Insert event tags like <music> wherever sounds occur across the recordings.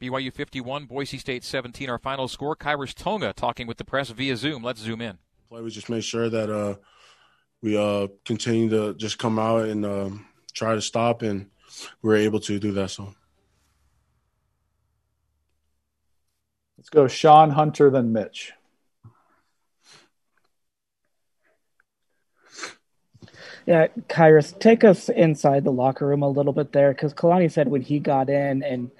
BYU 51, Boise State 17. Our final score. Khyiris Tonga talking with the press via Zoom. Let's zoom in. Play we just make sure that uh, we uh, continue to just come out and uh, try to stop, and we are able to do that. So. Let's go Sean Hunter, then Mitch. Yeah, Khyiris, take us inside the locker room a little bit there, because Kalani said when he got in and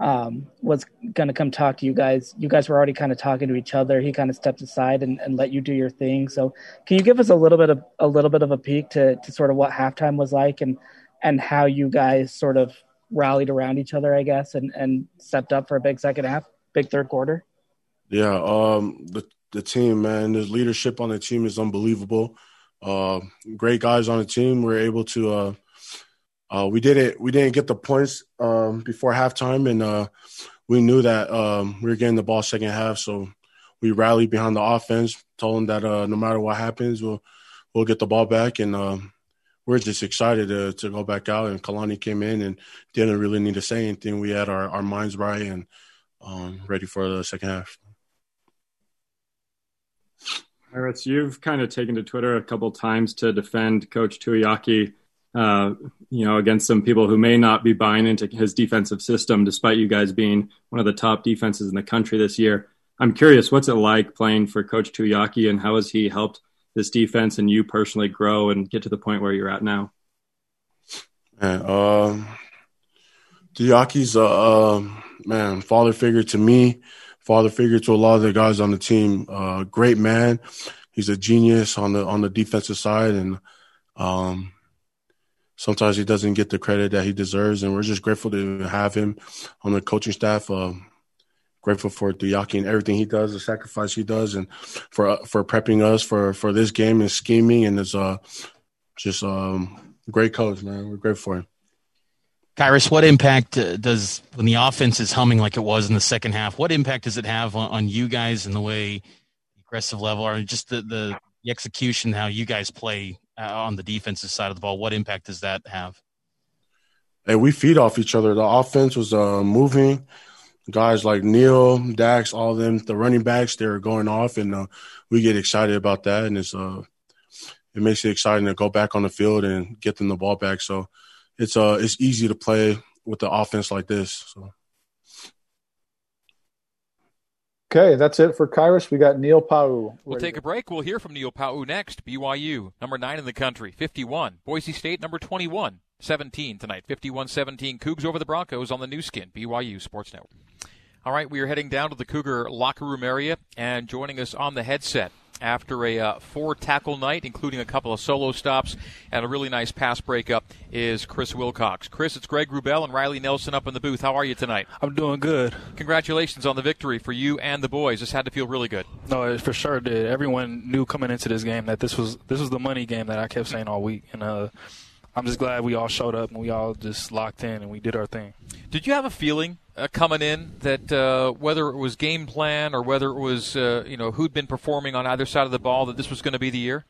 um, was going to come talk to you guys, you guys were already kind of talking to each other. He kind of stepped aside and, and let you do your thing. So, can you give us a little bit of a little bit of a peek to, to sort of what halftime was like and and how you guys sort of rallied around each other, I guess, and and stepped up for a big second half, big third quarter? Yeah, um, the the team, man, the leadership on the team is unbelievable. Uh, great guys on the team. We are able to. Uh, uh, we didn't we didn't get the points um, before halftime, and uh, we knew that um, we were getting the ball second half. So we rallied behind the offense, told them that uh, no matter what happens, we'll we'll get the ball back, and um, we're just excited to to go back out. And Kalani came in and didn't really need to say anything. We had our, our minds right and um, ready for the second half. Eretz, you've kind of taken to Twitter a couple times to defend Coach Tuiaki, uh, you know, against some people who may not be buying into his defensive system, despite you guys being one of the top defenses in the country this year. I'm curious, what's it like playing for Coach Tuiaki, and how has he helped this defense and you personally grow and get to the point where you're at now? Man, um, Tuiaki's a um, man father figure to me father figure to a lot of the guys on the team. Uh, great man. He's a genius on the on the defensive side, and um, sometimes he doesn't get the credit that he deserves. And we're just grateful to have him on the coaching staff. Uh, grateful for Tuiaki and everything he does, the sacrifice he does, and for uh, for prepping us for for this game and scheming. And is uh, just um, great coach, man. We're grateful for him. Khyiris, what impact uh, does when the offense is humming like it was in the second half? What impact does it have on, on you guys and the way aggressive level or just the, the, the execution, how you guys play uh, on the defensive side of the ball? What impact does that have? Hey, we feed off each other. The offense was uh, moving. Guys like Neil, Dax, all of them, the running backs, they're going off, and uh, we get excited about that. And it's uh, it makes it exciting to go back on the field and get them the ball back. So it's uh it's easy to play with the offense like this. So. Okay, that's it for Khyiris. We got Neil Pau. We'll take a break. We'll hear from Neil Pau next. BYU, number nine in the country, 51. Boise State, number 21, 17 tonight. 51 17. Cougs over the Broncos on the Nu Skin, BYU Sports Network. All right, we are heading down to the Cougar locker room area, and joining us on the headset after a uh, four tackle night, including a couple of solo stops and a really nice pass breakup, is Chris Wilcox. Chris, it's Greg Wrubell and Riley Nelson up in the booth. How are you tonight? I'm doing good. Congratulations on the victory for you and the boys. This had to feel really good. No, it for sure did. Everyone knew coming into this game that this was this was the money game that I kept saying all week, and uh, I'm just glad we all showed up and we all just locked in and we did our thing. Did you have a feeling uh, coming in that uh, whether it was game plan or whether it was uh, you know who'd been performing on either side of the ball that this was going to be the year?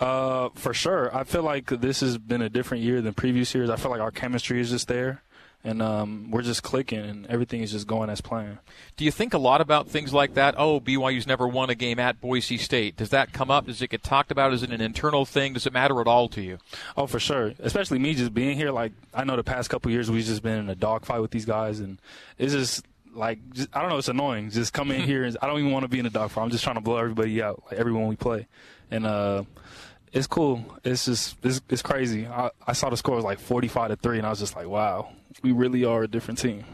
Uh, for sure. I feel like this has been a different year than previous years. I feel like our chemistry is just there and um, we're just clicking, and everything is just going as planned. Do you think a lot about things like that? Oh, BYU's never won a game at Boise State. Does that come up? Does it get talked about? Is it an internal thing? Does it matter at all to you? Oh, for sure. Especially me just being here. Like I know the past couple years we've just been in a dogfight with these guys, and it's just like just, I don't know. It's annoying. Just coming in <laughs> here, and I don't even want to be in a dogfight. I'm just trying to blow everybody out, like everyone we play, and. uh it's cool. It's just it's, it's crazy. I, I saw the score was like forty five to three, and I was just like, wow, we really are a different team.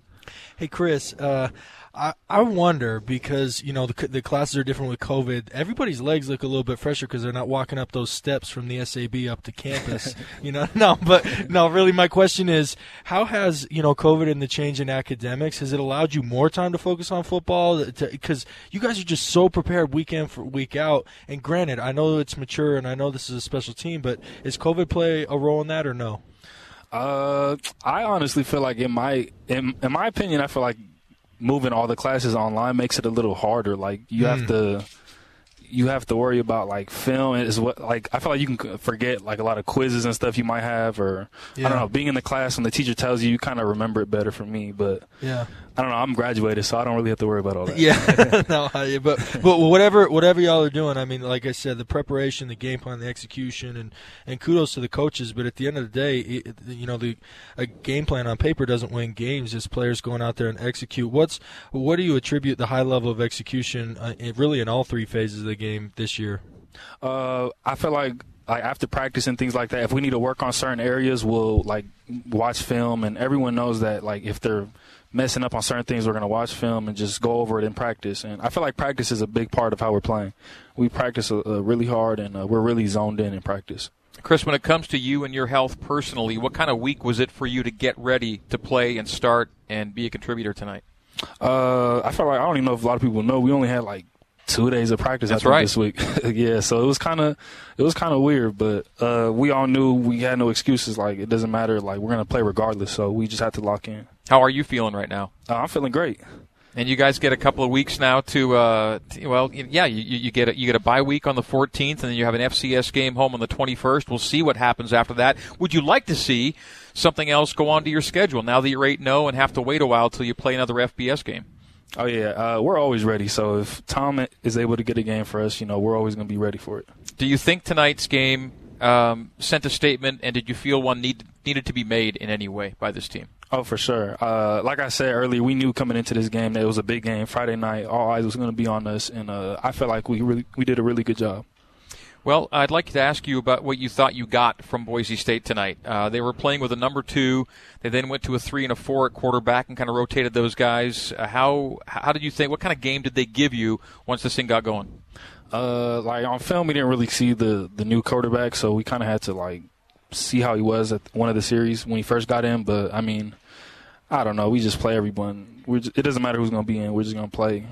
<laughs> hey, Chris. Uh, I, I wonder because you know the, the classes are different with COVID. Everybody's legs look a little bit fresher because they're not walking up those steps from the SAB up to campus. <laughs> you know, <laughs> no, but no, really, my question is, how has you know COVID and the change in academics has it allowed you more time to focus on football? Because you guys are just so prepared week in for week out. And granted, I know it's mature and I know this is a special team, but is COVID play a role in that or no? Uh, I honestly feel like in my in, in my opinion, I feel like moving all the classes online makes it a little harder. Like you mm. have hmm. to you have to worry about like film is what like I feel like you can forget like a lot of quizzes and stuff you might have or yeah. I don't know being in the class when the teacher tells you you kind of remember it better for me but yeah I don't know. I'm graduated, so I don't really have to worry about all that. Yeah, <laughs> <laughs> no, I, but but whatever whatever y'all are doing, I mean, like I said, the preparation, the game plan, the execution, and and kudos to the coaches. But at the end of the day, it, you know, the a game plan on paper doesn't win games. It's players going out there and execute. What's what do you attribute the high level of execution, uh, really in all three phases of the game this year? Uh, I feel like like after practice and things like that, if we need to work on certain areas, we'll like watch film, and everyone knows that like if they're messing up on certain things, we're going to watch film and just go over it in practice. And I feel like practice is a big part of how we're playing. We practice uh, uh, really hard, and uh, we're really zoned in in practice. Chris, when it comes to you and your health personally, what kind of week was it for you to get ready to play and start and be a contributor tonight? Uh, I feel like I don't even know if a lot of people know we only had like two days of practice. That's right. This week, <laughs> yeah. So it was kind of it was kind of weird, but uh, we all knew we had no excuses. Like it doesn't matter. Like we're gonna play regardless. So we just had to lock in. How are you feeling right now? Uh, I'm feeling great. And you guys get a couple of weeks now to, uh, to well, yeah, you, you get a, you get a bye week on the 14th, and then you have an FCS game home on the 21st. We'll see what happens after that. Would you like to see something else go on to your schedule now that you're 8 0 and have to wait a while till you play another FBS game? Oh yeah, uh, we're always ready. So if Tom is able to get a game for us, you know, we're always going to be ready for it. Do you think tonight's game um, sent a statement, and did you feel one need, needed to be made in any way by this team? Oh, for sure. Uh, like I said earlier, we knew coming into this game that it was a big game. Friday night, all eyes was going to be on us, and uh, I felt like we really we did a really good job. Well, I'd like to ask you about what you thought you got from Boise State tonight. Uh, they were playing with a number two. They then went to a three and a four at quarterback and kind of rotated those guys. Uh, how how did you think? What kind of game did they give you once this thing got going? Uh, like on film, we didn't really see the the new quarterback, so we kind of had to like see how he was at one of the series when he first got in. But I mean, I don't know. We just play everyone. Just, it doesn't matter who's going to be in. We're just going to play.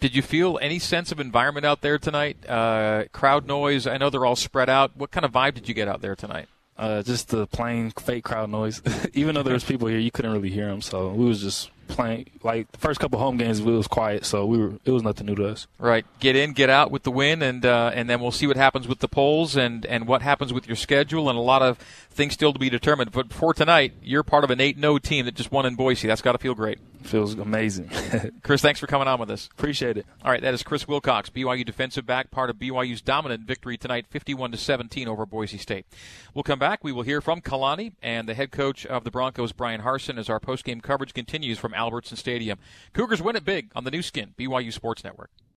Did you feel any sense of environment out there tonight? Uh, crowd noise. I know they're all spread out. What kind of vibe did you get out there tonight? Uh, just the plain fake crowd noise. <laughs> Even though there was people here, you couldn't really hear them. So we was just playing. Like the first couple home games, it was quiet, so we were. It was nothing new to us. Right. Get in, get out with the win, and uh, and then we'll see what happens with the polls and and what happens with your schedule, and a lot of things still to be determined. But for tonight, you're part of an eight 0 team that just won in Boise. That's got to feel great. Feels amazing. <laughs> Chris, thanks for coming on with us. Appreciate it. All right, that is Chris Wilcox, BYU defensive back, part of BYU's dominant victory tonight, 51 to 17 over Boise State. We'll come back. We will hear from Kalani and the head coach of the Broncos, Brian Harsin, as our post-game coverage continues from Albertson Stadium. Cougars win it big on the Nu Skin, BYU Sports Network.